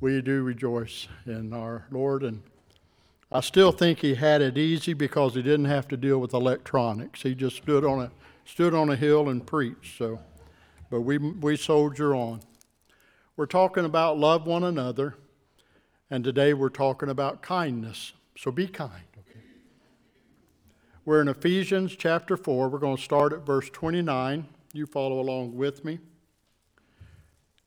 we do rejoice in our Lord. And I still think he had it easy because he didn't have to deal with electronics. He just stood on a, stood on a hill and preached. So, but we, we soldier on. We're talking about love one another, and today we're talking about kindness. So be kind. We're in Ephesians chapter 4. We're going to start at verse 29. You follow along with me.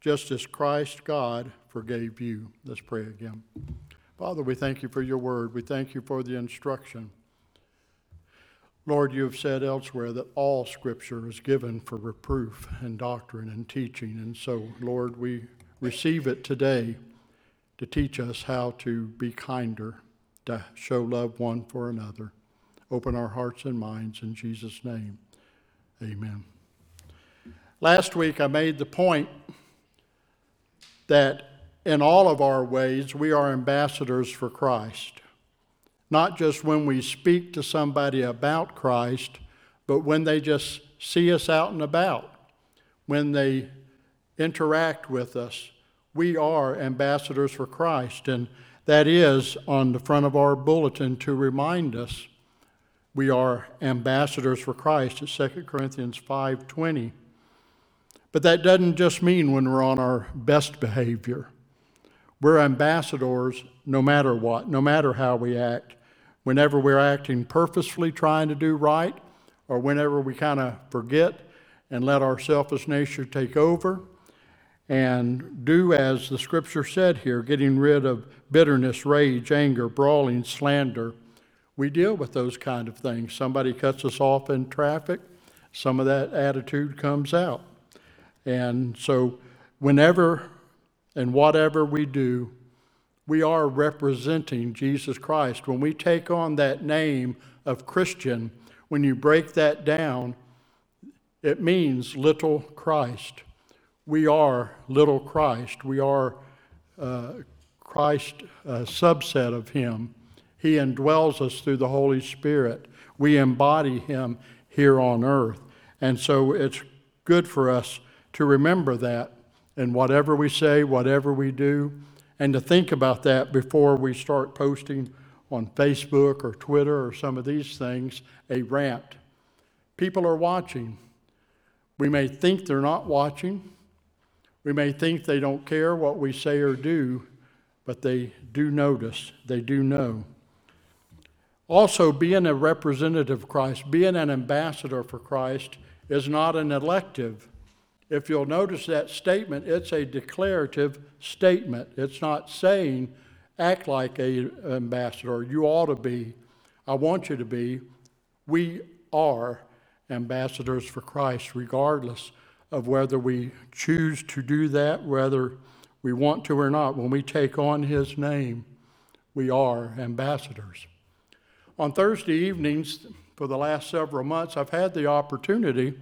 just as Christ God forgave you. Let's pray again. Father, we thank you for your word. We thank you for the instruction. Lord, you have said elsewhere that all scripture is given for reproof and doctrine and teaching. And so, Lord, we receive it today to teach us how to be kinder, to show love one for another. Open our hearts and minds in Jesus' name. Amen. Last week I made the point that in all of our ways, we are ambassadors for Christ. Not just when we speak to somebody about Christ, but when they just see us out and about, when they interact with us. We are ambassadors for Christ, and that is on the front of our bulletin to remind us we are ambassadors for Christ at 2 Corinthians 5:20. But that doesn't just mean when we're on our best behavior. We're ambassadors no matter what, no matter how we act. Whenever we're acting purposefully trying to do right, or whenever we kind of forget and let our selfish nature take over, and do as the scripture said here, getting rid of bitterness, rage, anger, brawling, slander. We deal with those kind of things. Somebody cuts us off in traffic, some of that attitude comes out. And so, whenever and whatever we do, we are representing Jesus Christ. When we take on that name of Christian, when you break that down, it means little Christ. We are little Christ. We are uh, Christ, a subset of Him. He indwells us through the Holy Spirit. We embody Him here on earth. And so it's good for us to remember that and whatever we say, whatever we do, and to think about that before we start posting on Facebook or Twitter or some of these things a rant. People are watching. We may think they're not watching. We may think they don't care what we say or do, but they do notice, they do know. Also, being a representative of Christ, being an ambassador for Christ, is not an elective if you'll notice that statement, it's a declarative statement. It's not saying, act like an ambassador. You ought to be. I want you to be. We are ambassadors for Christ, regardless of whether we choose to do that, whether we want to or not. When we take on His name, we are ambassadors. On Thursday evenings, for the last several months, I've had the opportunity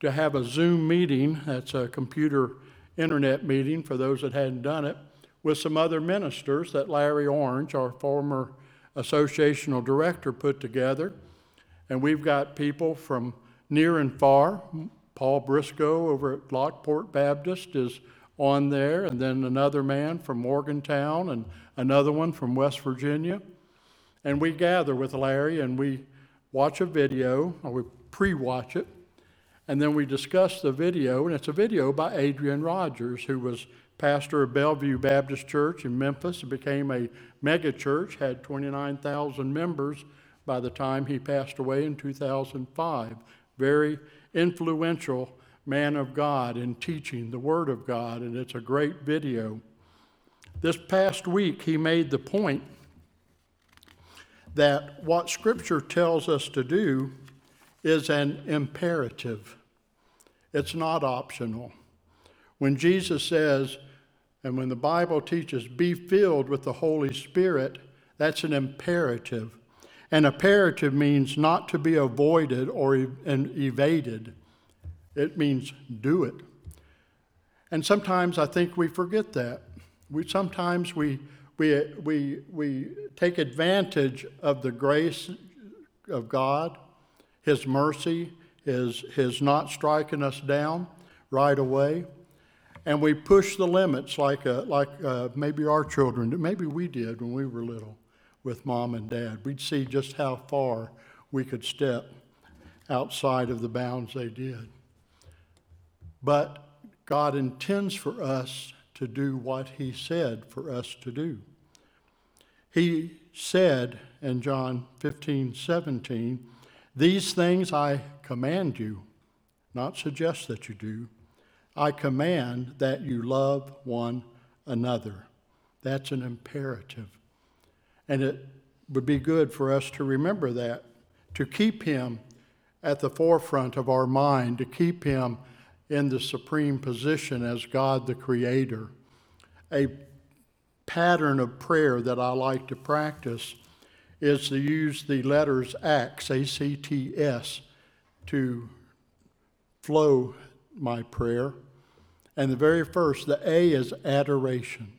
to have a Zoom meeting, that's a computer internet meeting for those that hadn't done it, with some other ministers that Larry Orange, our former associational director, put together. And we've got people from near and far. Paul Briscoe over at Lockport Baptist is on there, and then another man from Morgantown, and another one from West Virginia. And we gather with Larry and we watch a video, or we pre watch it, and then we discussed the video, and it's a video by Adrian Rogers, who was pastor of Bellevue Baptist Church in Memphis. It became a mega church, had 29,000 members by the time he passed away in 2005. Very influential man of God in teaching the Word of God, and it's a great video. This past week, he made the point that what Scripture tells us to do is an imperative. It's not optional. When Jesus says, And when the Bible teaches, be filled with the Holy Spirit, that's an imperative. An imperative means not to be avoided or evaded, it means do it. And sometimes I think we forget that. We, sometimes we, we, we, we take advantage of the grace of God, His mercy, His, His not striking us down right away. And we push the limits like, uh, like uh, maybe our children, maybe we did when we were little with mom and dad. We'd see just how far we could step outside of the bounds they did. But God intends for us to do what He said for us to do. He said in John 15, 17, These things I command you, not suggest that you do. I command that you love one another. That's an imperative. And it would be good for us to remember that, to keep Him at the forefront of our mind, to keep Him in the supreme position as God the Creator. A pattern of prayer that I like to practice is to use the letters ACTS, A C T S, to flow my prayer. And the very first, the A is adoration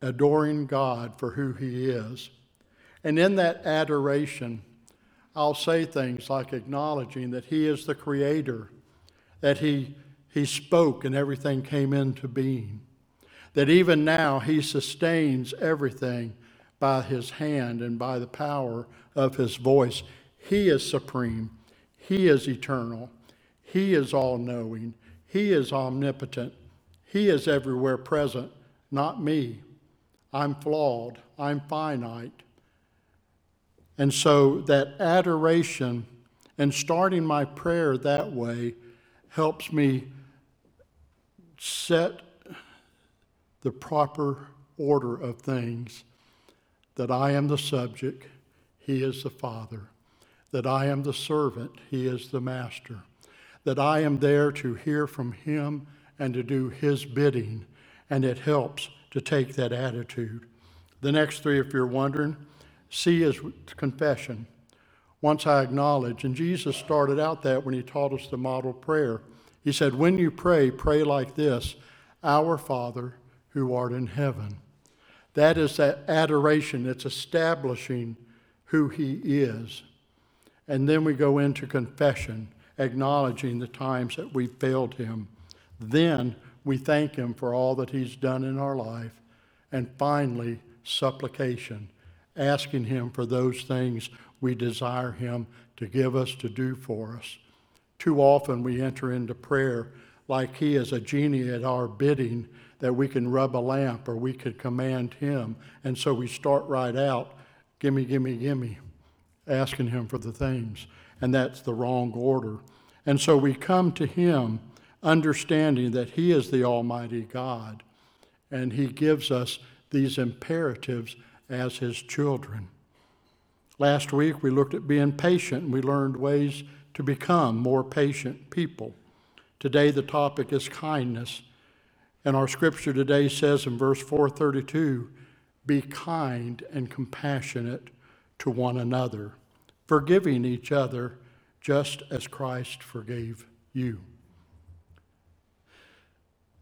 adoring God for who He is. And in that adoration, I'll say things like acknowledging that He is the Creator, that He, he spoke and everything came into being, that even now He sustains everything by His hand and by the power of His voice. He is supreme, He is eternal, He is all knowing, He is omnipotent, He is everywhere present, not me. I'm flawed, I'm finite. And so that adoration and starting my prayer that way helps me set the proper order of things that I am the subject, He is the Father, that I am the servant, He is the Master, that I am there to hear from Him and to do His bidding, and it helps to take that attitude. The next three, if you're wondering, C is confession. Once I acknowledge, and Jesus started out that when he taught us the model prayer. He said, When you pray, pray like this Our Father who art in heaven. That is that adoration, it's establishing who he is. And then we go into confession, acknowledging the times that we failed him. Then we thank Him for all that He's done in our life. And finally, supplication, asking Him for those things we desire Him to give us to do for us. Too often we enter into prayer like He is a genie at our bidding that we can rub a lamp or we could command Him. And so we start right out, gimme, gimme, gimme, asking Him for the things. And that's the wrong order. And so we come to Him understanding that He is the Almighty God and He gives us these imperatives as His children. Last week we looked at being patient and we learned ways to become more patient people. Today the topic is kindness. And our scripture today says in verse 432 be kind and compassionate to one another, forgiving each other just as Christ forgave you.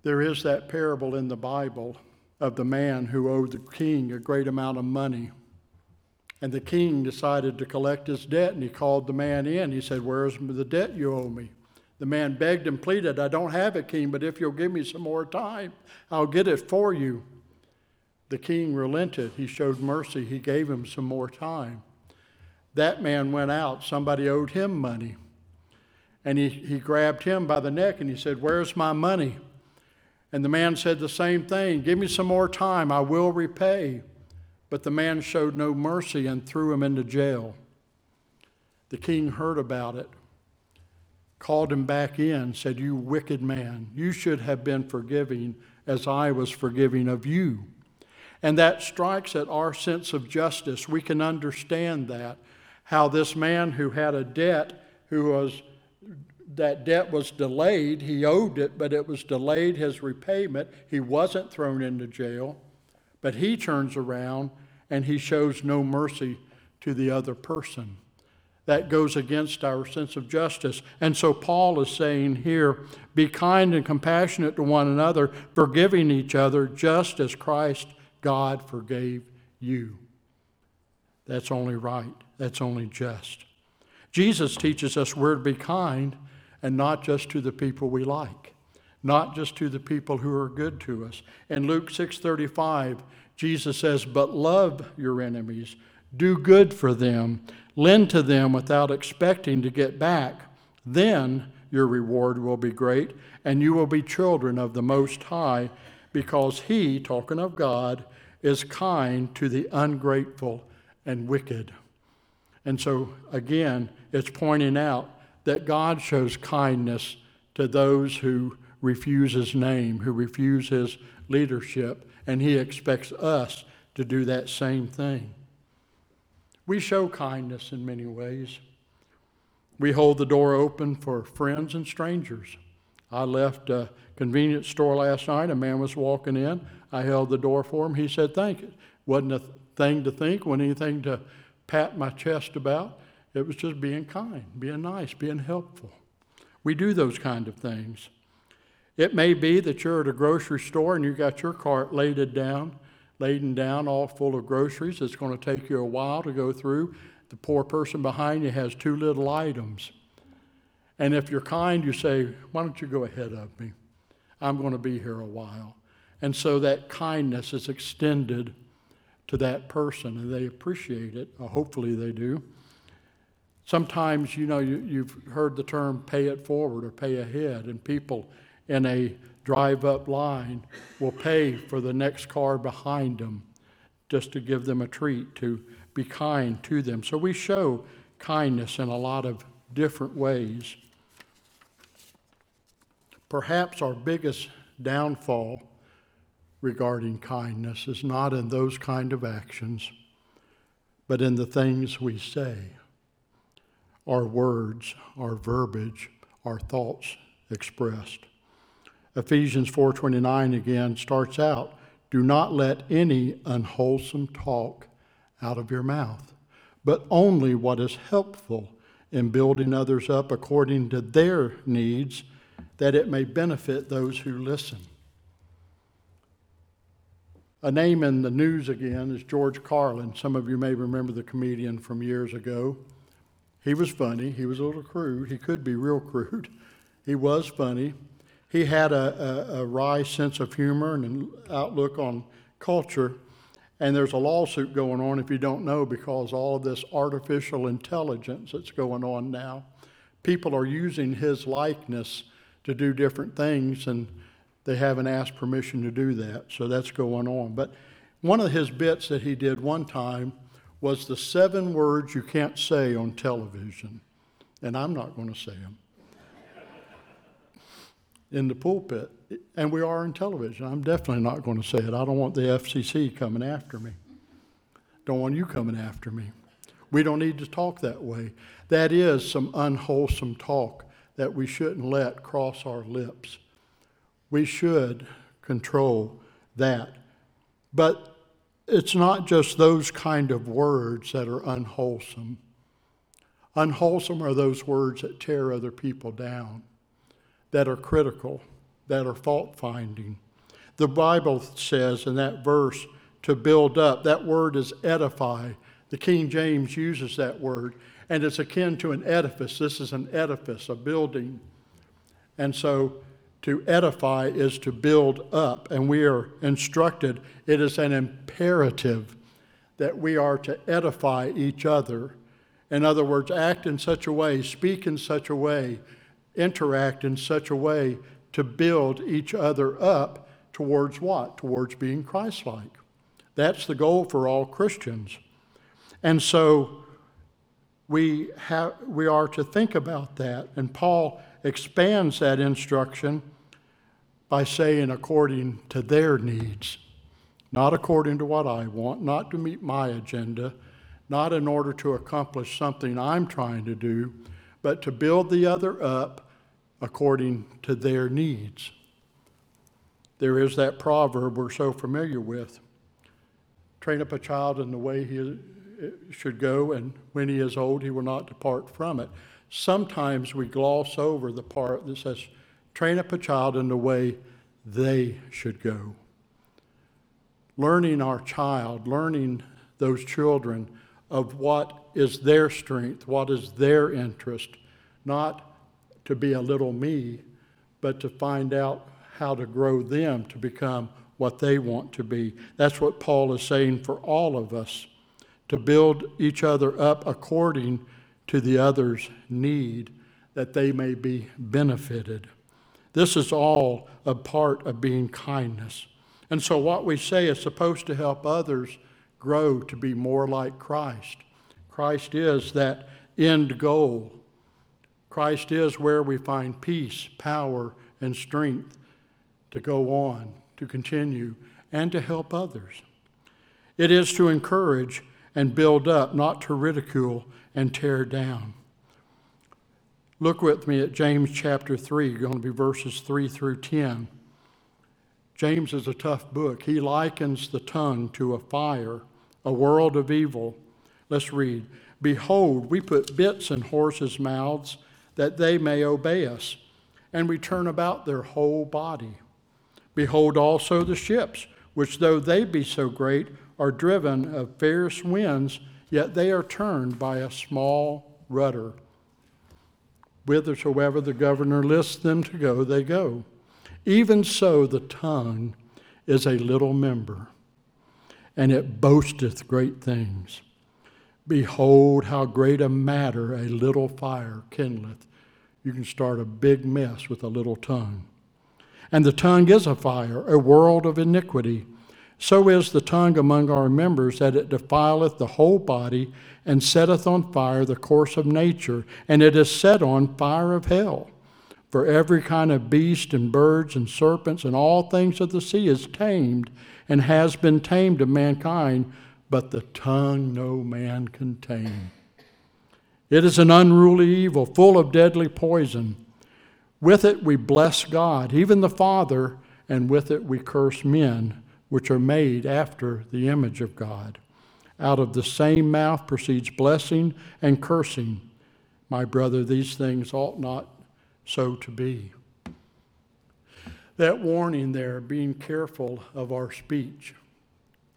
There is that parable in the Bible of the man who owed the king a great amount of money. And the king decided to collect his debt, and he called the man in. He said, Where's the debt you owe me? The man begged and pleaded, I don't have it, king, but if you'll give me some more time, I'll get it for you. The king relented. He showed mercy. He gave him some more time. That man went out. Somebody owed him money. And he, he grabbed him by the neck and he said, Where's my money? And the man said the same thing Give me some more time, I will repay. But the man showed no mercy and threw him into jail. The king heard about it, called him back in, said, You wicked man, you should have been forgiving as I was forgiving of you. And that strikes at our sense of justice. We can understand that. How this man who had a debt, who was that debt was delayed. He owed it, but it was delayed his repayment. He wasn't thrown into jail, but he turns around and he shows no mercy to the other person. That goes against our sense of justice. And so Paul is saying here be kind and compassionate to one another, forgiving each other just as Christ, God, forgave you. That's only right. That's only just. Jesus teaches us we're to be kind and not just to the people we like, not just to the people who are good to us. In Luke 6:35, Jesus says, "But love your enemies, do good for them, lend to them without expecting to get back. Then your reward will be great, and you will be children of the Most High, because He, talking of God, is kind to the ungrateful and wicked. And so, again, it's pointing out that God shows kindness to those who refuse His name, who refuse His leadership, and He expects us to do that same thing. We show kindness in many ways. We hold the door open for friends and strangers. I left a convenience store last night. A man was walking in. I held the door for him. He said, Thank you. Wasn't a thing to think, wasn't anything to pat my chest about. It was just being kind, being nice, being helpful. We do those kind of things. It may be that you're at a grocery store and you got your cart laden down laden down all full of groceries. It's going to take you a while to go through. The poor person behind you has two little items. And if you're kind, you say, Why don't you go ahead of me? I'm going to be here a while. And so that kindness is extended to that person, and they appreciate it. Uh, hopefully, they do. Sometimes, you know, you, have heard the term pay it forward or pay ahead, and people in a drive up line will pay for the next car behind them just to give them a treat, to be kind to them. So we show kindness in a lot of different ways. Perhaps our biggest downfall regarding kindness is not in those kind of actions, but in the things we say, our words, our verbiage, our thoughts expressed. Ephesians 4:29 again starts out, "Do not let any unwholesome talk out of your mouth, but only what is helpful in building others up according to their needs, that it may benefit those who listen." A name in the news again is George Carlin. Some of you may remember the comedian from years ago. He was funny. He was a little crude. He could be real crude. He was funny he had a, a, a wry sense of humor and an outlook on culture. And there's a lawsuit going on, if you don't know, because all of this artificial intelligence that's going on now. People are using his likeness to do different things, and they haven't asked permission to do that. So that's going on. But one of his bits that he did one time was the seven words you can't say on television. And I'm not going to say them in the pulpit, and we are in television. I'm definitely not going to say it. I don't want the FCC coming after me. Don't want you coming after me. We don't need to talk that way. That is some unwholesome talk that we shouldn't let cross our lips. We should control that. But it's not just those kind of words that are unwholesome. Unwholesome are those words that tear other people down that are critical, that are fault finding. The Bible says in that verse to build up, that word is edify. The King James uses that word, and it's akin to an edifice. This is an edifice, a building. And so to edify is to build up, and we are instructed, it is an imperative that we are to edify each other. In other words, act in such a way, speak in such a way interact in such a way to build each other up towards what? Towards being Christ like. That's the goal for all Christians. And so we, have, we are to think about that. And Paul expands that instruction by saying, according to their needs, not according to what I want, not to meet my agenda, not in order to accomplish something I'm trying to do, but to build the other up according to their needs. There is that proverb we're so familiar with train up a child in the way he should go, and when he is old, he will not depart from it. Sometimes we gloss over the part that says, train up a child in the way they should go. Learning our child, learning those children of what is their strength, what is their interest, not to be a little me, but to find out how to grow them to become what they want to be. That's what Paul is saying for all of us to build each other up according to the other's need, that they may be benefited. This is all a part of being kindness. And so, what we say is supposed to help others grow to be more like Christ. Christ is that end goal. Christ is where we find peace, power, and strength to go on, to continue, and to help others. It is to encourage and build up, not to ridicule and tear down. Look with me at James chapter 3, going to be verses 3 through 10. James is a tough book. He likens the tongue to a fire, a world of evil. Let's read. Behold, we put bits in horses' mouths that they may obey us, and we turn about their whole body. Behold also the ships, which though they be so great, are driven of fierce winds, yet they are turned by a small rudder. Whithersoever the governor lists them to go, they go. Even so, the tongue is a little member, and it boasteth great things. Behold, how great a matter a little fire kindleth. You can start a big mess with a little tongue. And the tongue is a fire, a world of iniquity. So is the tongue among our members, that it defileth the whole body, and setteth on fire the course of nature, and it is set on fire of hell. For every kind of beast and birds and serpents and all things of the sea is tamed, and has been tamed of mankind, but the tongue no man can tame. It is an unruly evil, full of deadly poison. With it we bless God, even the Father, and with it we curse men, which are made after the image of God. Out of the same mouth proceeds blessing and cursing. My brother, these things ought not so to be. That warning there, being careful of our speech.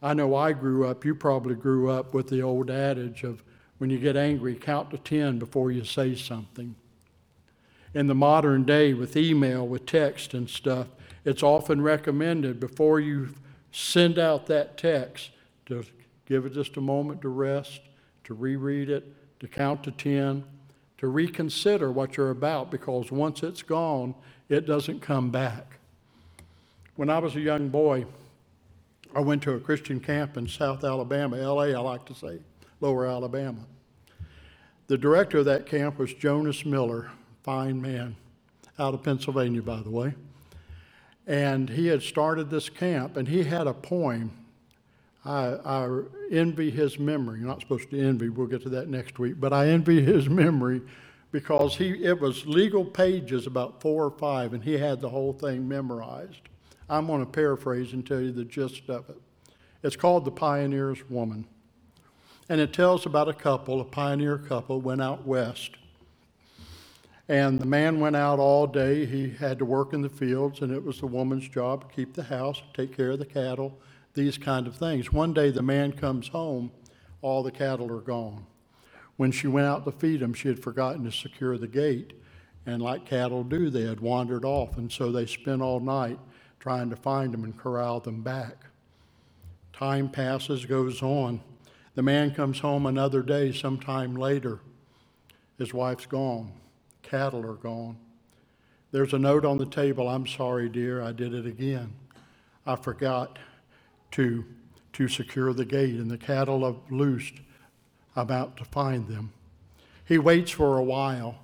I know I grew up, you probably grew up with the old adage of when you get angry, count to 10 before you say something in the modern day with email, with text and stuff, it's often recommended before you send out that text to give it just a moment to rest, to reread it, to count to 10, to reconsider what you're about because once it's gone, it doesn't come back. When I was a young boy, I went to a Christian camp in South Alabama, LA, I like to say, lower Alabama. The director of that camp was Jonas Miller, fine man, out of Pennsylvania, by the way. And he had started this camp, and he had a poem. I, I envy his memory. You're not supposed to envy, we'll get to that next week, but I envy his memory because he, it was legal pages, about four or five, and he had the whole thing memorized. I'm going to paraphrase and tell you the gist of it. It's called The Pioneer's Woman. And it tells about a couple, a pioneer couple, went out west and the man went out all day. He had to work in the fields, and it was the woman's job to keep the house, take care of the cattle, these kind of things. One day the man comes home, all the cattle are gone. When she went out to feed them, she had forgotten to secure the gate. And like cattle do, they had wandered off, and so they spent all night trying to find them and corral them back. Time passes, goes on. The man comes home another day, sometime later. His wife's gone cattle are gone. There's a note on the table I'm sorry, dear, I did it again. I forgot to, to secure the gate, and the cattle have loosed. I'm out to find them. He waits for a while.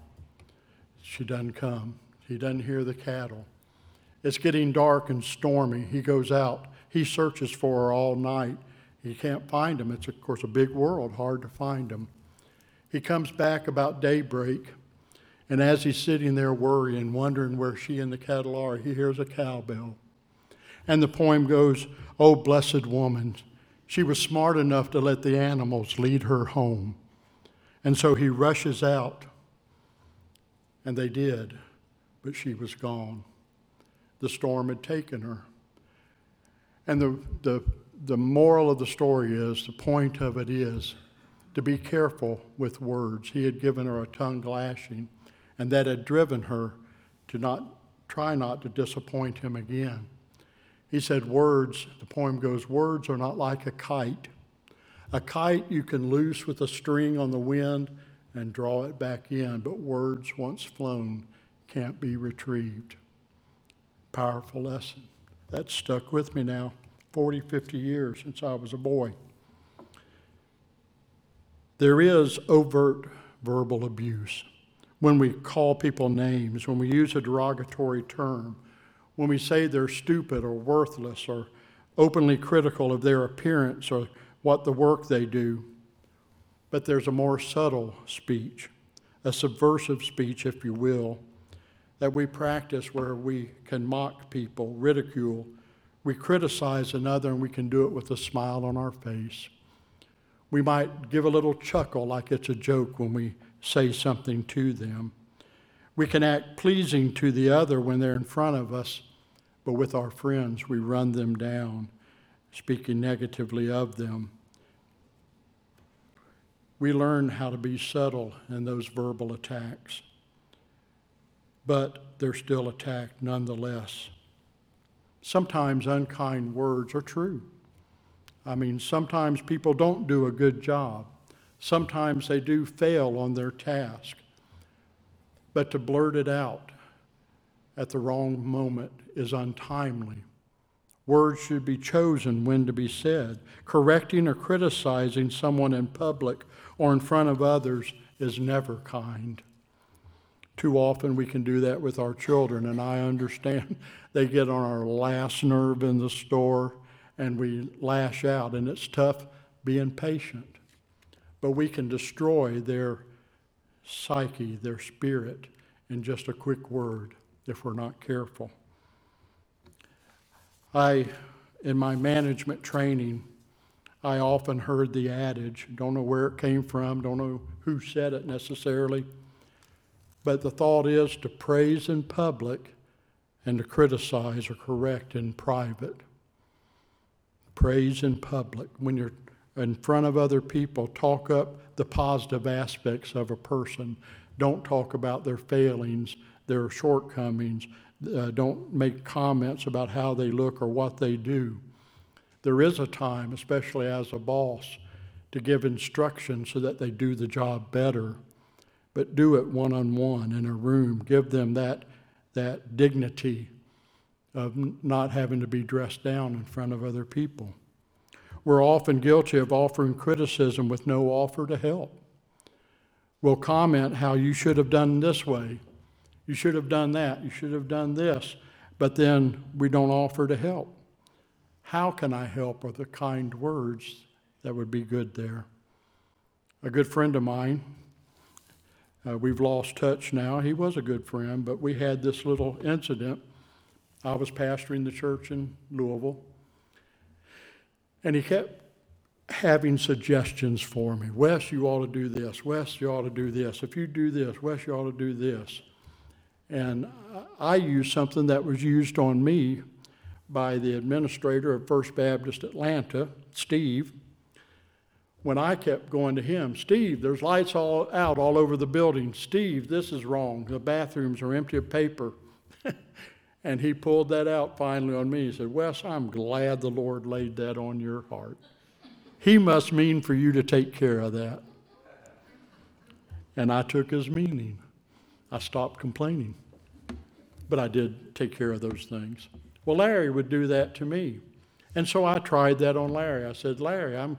She doesn't come. He doesn't hear the cattle. It's getting dark and stormy. He goes out. He searches for her all night. He can't find them. It's, of course, a big world, hard to find them. He comes back about daybreak And as he's sitting there worrying, wondering where she and the cattle are, he hears a cowbell. And the poem goes, Oh, blessed woman, she was smart enough to let the animals lead her home. And so he rushes out, and they did, but she was gone. The storm had taken her. And the, the, the moral of the story is the point of it is to be careful with words. He had given her a tongue lashing, and that had driven her to not try not to disappoint him again. He said, Words, the poem goes, words are not like a kite. A kite you can loose with a string on the wind and draw it back in, but words once flown can't be retrieved. Powerful lesson. That's stuck with me now, 40, 50 years since I was a boy. There is overt verbal abuse when we call people names, when we use a derogatory term, when we say they're stupid or worthless or openly critical of their appearance or what the work they do. But there's a more subtle speech, a subversive speech, if you will, that we practice where we can mock people, ridicule, we criticize another, and we can do it with a smile on our face. We might give a little chuckle like it's a joke when we say something to them. We can act pleasing to the other when they're in front of us, but with our friends, we run them down, speaking negatively of them. We learn how to be subtle in those verbal attacks, but they're still attacked nonetheless. Sometimes unkind words are true. I mean, sometimes people don't do a good job. Sometimes they do fail on their task. But to blurt it out at the wrong moment is untimely. Words should be chosen when to be said. Correcting or criticizing someone in public or in front of others is never kind. Too often we can do that with our children, and I understand they get on our last nerve in the store and we lash out, and it's tough being patient. But we can destroy their psyche, their spirit, in just a quick word if we're not careful. I, in my management training, I often heard the adage, don't know where it came from, don't know who said it necessarily, but the thought is to praise in public and to criticize or correct in private. Praise in public. When you're in front of other people, talk up the positive aspects of a person. Don't talk about their failings, their shortcomings. Uh, don't make comments about how they look or what they do. There is a time, especially as a boss, to give instruction so that they do the job better. But do it one on one in a room. Give them that, that dignity of not having to be dressed down in front of other people. We're often guilty of offering criticism with no offer to help. We'll comment how you should have done this way, you should have done that, you should have done this, but then we don't offer to help. How can I help are the kind words that would be good there. A good friend of mine, uh, we've lost touch now. He was a good friend, but we had this little incident I was pastoring the church in Louisville, and he kept having suggestions for me. Wes, you ought to do this. Wes, you ought to do this. If you do this, Wes, you ought to do this. And I used something that was used on me by the administrator of First Baptist Atlanta, Steve, when I kept going to him, Steve, there's lights all out all over the building. Steve, this is wrong. The bathrooms are empty of paper. And he pulled that out finally on me. He said, Wes, I'm glad the Lord laid that on your heart. He must mean for you to take care of that. And I took his meaning. I stopped complaining. But I did take care of those things. Well, Larry would do that to me. And so I tried that on Larry. I said, Larry, I'm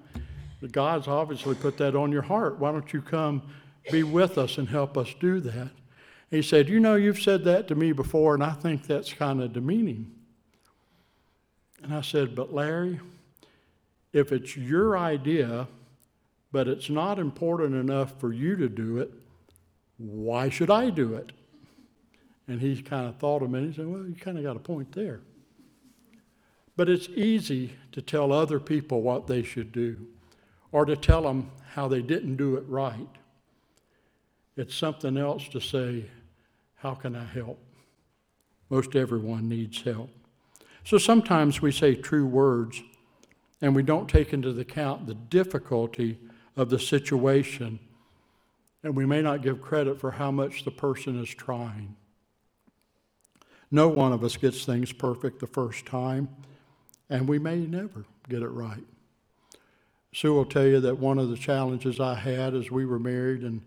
God's obviously put that on your heart. Why don't you come be with us and help us do that? He said, You know, you've said that to me before, and I think that's kind of demeaning. And I said, But Larry, if it's your idea, but it's not important enough for you to do it, Why should I do it? And he kind of thought a minute. and said, Well, you kind of got a point there. But it's easy to tell other people what they should do or to tell them how they didn't do it right. It's something else to say, How can I help? Most everyone needs help. So sometimes we say true words and we don't take into account the difficulty of the situation, and we may not give credit for how much the person is trying. No one of us gets things perfect the first time, and we may never get it right. Sue will tell you that one of the challenges I had as we were married, and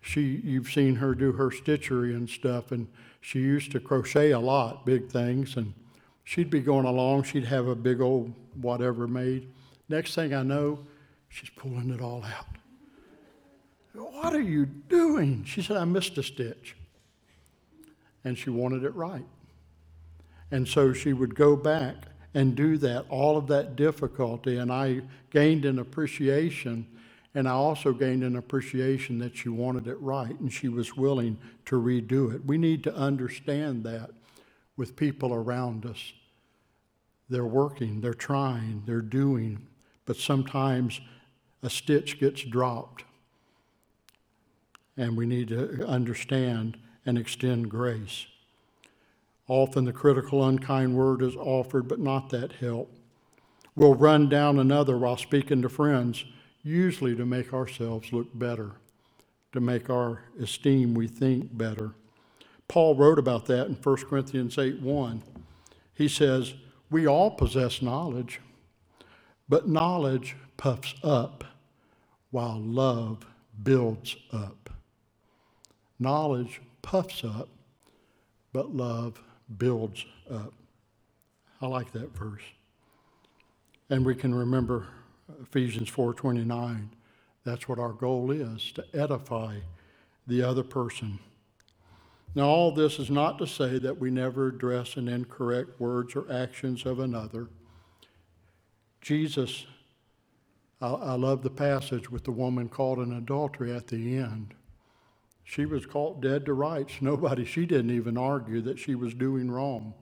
she, you've seen her do her stitchery and stuff, and she used to crochet a lot, big things, and she'd be going along, she'd have a big old whatever made. Next thing I know, she's pulling it all out. What are you doing? She said, I missed a stitch. And she wanted it right. And so she would go back and do that, all of that difficulty. And I gained an appreciation, and I also gained an appreciation that she wanted it right and she was willing to redo it. We need to understand that with people around us. They're working, they're trying, they're doing, but sometimes a stitch gets dropped. And we need to understand and extend grace. Often the critical, unkind word is offered, but not that help. We'll run down another while speaking to friends, usually to make ourselves look better, to make our esteem, we think, better. Paul wrote about that in 1 Corinthians 8 1. He says, We all possess knowledge, but knowledge puffs up, while love builds up. Knowledge puffs up, but love builds up. I like that verse. And we can remember Ephesians 4:29. That's what our goal is, to edify the other person. Now all this is not to say that we never address an incorrect words or actions of another. Jesus I, I love the passage with the woman caught in adultery at the end. She was caught dead to rights. Nobody, she didn't even argue that she was doing wrong.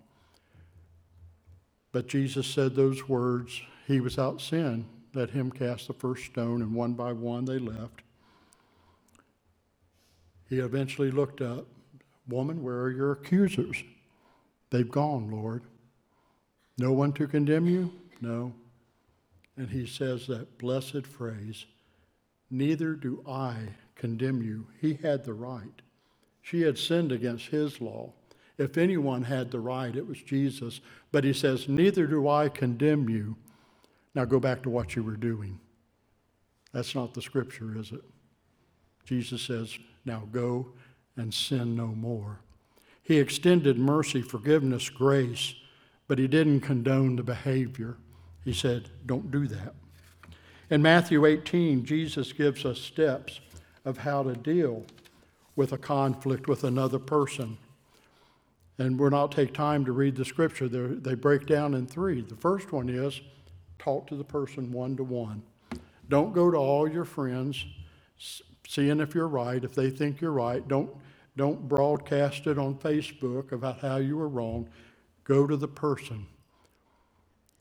But Jesus said those words, He was out sin. Let him cast the first stone, and one by one they left. He eventually looked up, Woman, where are your accusers? They've gone, Lord. No one to condemn you? No. And he says that blessed phrase, Neither do I condemn you. He had the right. She had sinned against his law. If anyone had the right, it was Jesus. But he says, Neither do I condemn you. Now go back to what you were doing. That's not the scripture, is it? Jesus says, Now go and sin no more. He extended mercy, forgiveness, grace, but he didn't condone the behavior. He said, Don't do that. In Matthew 18, Jesus gives us steps of how to deal with a conflict with another person. And we'll not take time to read the scripture. They're, they break down in three. The first one is talk to the person one to one. Don't go to all your friends seeing if you're right, if they think you're right. Don't, don't broadcast it on Facebook about how you were wrong. Go to the person.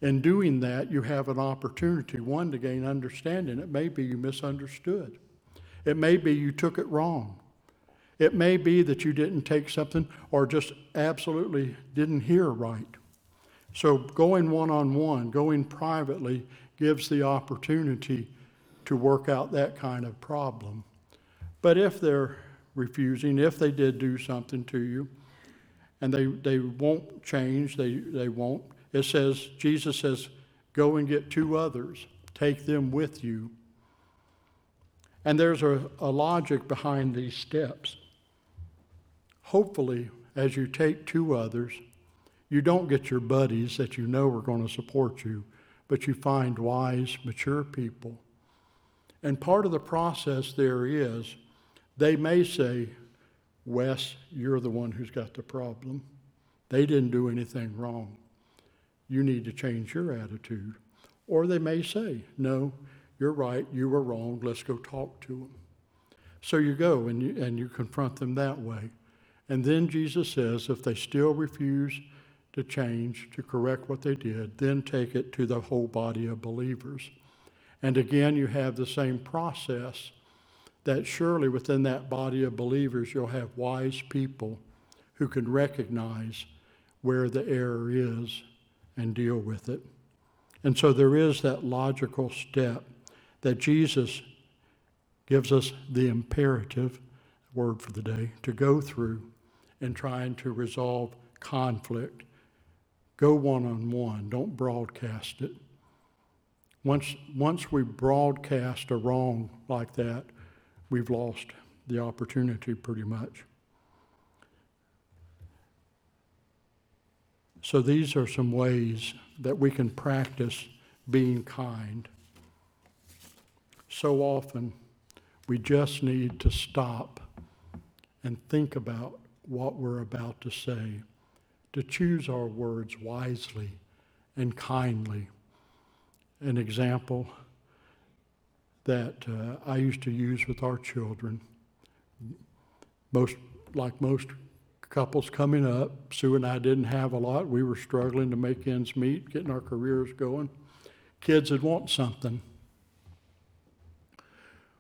In doing that, you have an opportunity, one, to gain understanding. It may be you misunderstood. It may be you took it wrong. It may be that you didn't take something or just absolutely didn't hear right. So going one on one, going privately, gives the opportunity to work out that kind of problem. But if they're refusing, if they did do something to you, and they, they won't change, they, they won't, it says, Jesus says, go and get two others, take them with you and there's a, a logic behind these steps. Hopefully, as you take two others, you don't get your buddies that you know are going to support you, but you find wise, mature people. And part of the process there is they may say, Wes, you're the one who's got the problem. They didn't do anything wrong. You need to change your attitude. Or they may say, No, you're right, you were wrong, let's go talk to them. So you go and you, and you confront them that way. And then Jesus says if they still refuse to change, to correct what they did, then take it to the whole body of believers. And again, you have the same process that surely within that body of believers, you'll have wise people who can recognize where the error is and deal with it. And so there is that logical step that Jesus gives us the imperative word for the day to go through in trying to resolve conflict. Go one on one, don't broadcast it. Once, once we broadcast a wrong like that, we've lost the opportunity pretty much. So, these are some ways that we can practice being kind. So often, we just need to stop and think about what we're about to say, to choose our words wisely and kindly. An example that uh, I used to use with our children, most like most couples coming up, Sue and I didn't have a lot. We were struggling to make ends meet, getting our careers going. Kids would want something.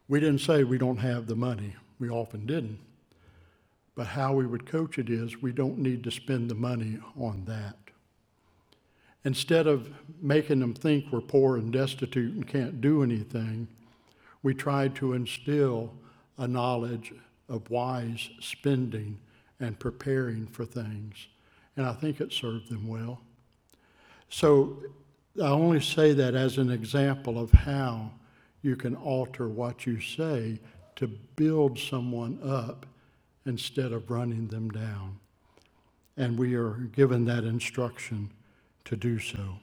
We didn't say we don't have the money. We often didn't. But how we would coach it is we don't need to spend the money on that. Instead of making them think we're poor and destitute and can't do anything, we tried to instill a knowledge of wise spending and preparing for things. And I think it served them well. So I only say that as an example of how you can alter what you say to build someone up instead of running them down. And we are given that instruction to do so.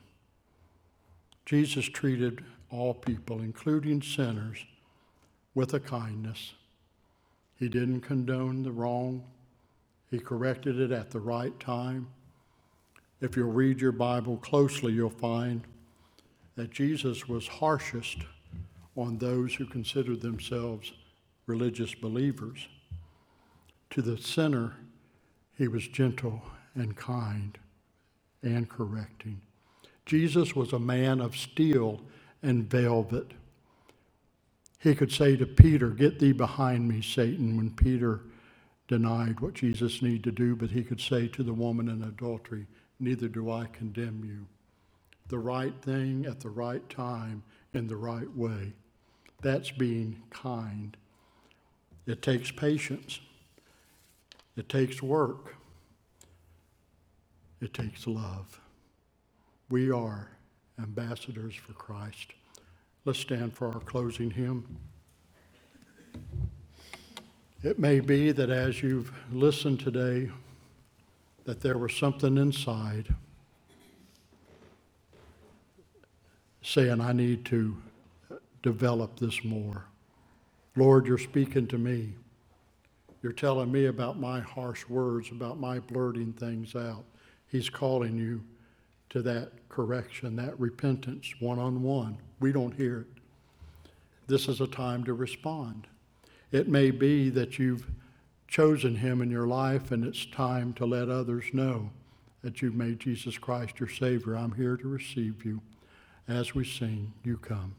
Jesus treated all people, including sinners, with a kindness. He didn't condone the wrong, he corrected it at the right time. If you'll read your Bible closely, you'll find that Jesus was harshest on those who considered themselves religious believers. To the sinner, he was gentle and kind and correcting. Jesus was a man of steel and velvet. He could say to Peter, Get thee behind me, Satan, when Peter denied what Jesus needed to do, but he could say to the woman in adultery, Neither do I condemn you. The right thing at the right time in the right way. That's being kind. It takes patience. It takes work. It takes love. We are ambassadors for Christ. Let's stand for our closing hymn. It may be that as you've listened today, that there was something inside saying, I need to develop this more. Lord, you're speaking to me. You're telling me about my harsh words, about my blurting things out. He's calling you to that correction, that repentance, one on one. We don't hear it. This is a time to respond. It may be that you've chosen Him in your life and it's time to let others know that you've made Jesus Christ your Savior. I'm here to receive you. As we sing, you come.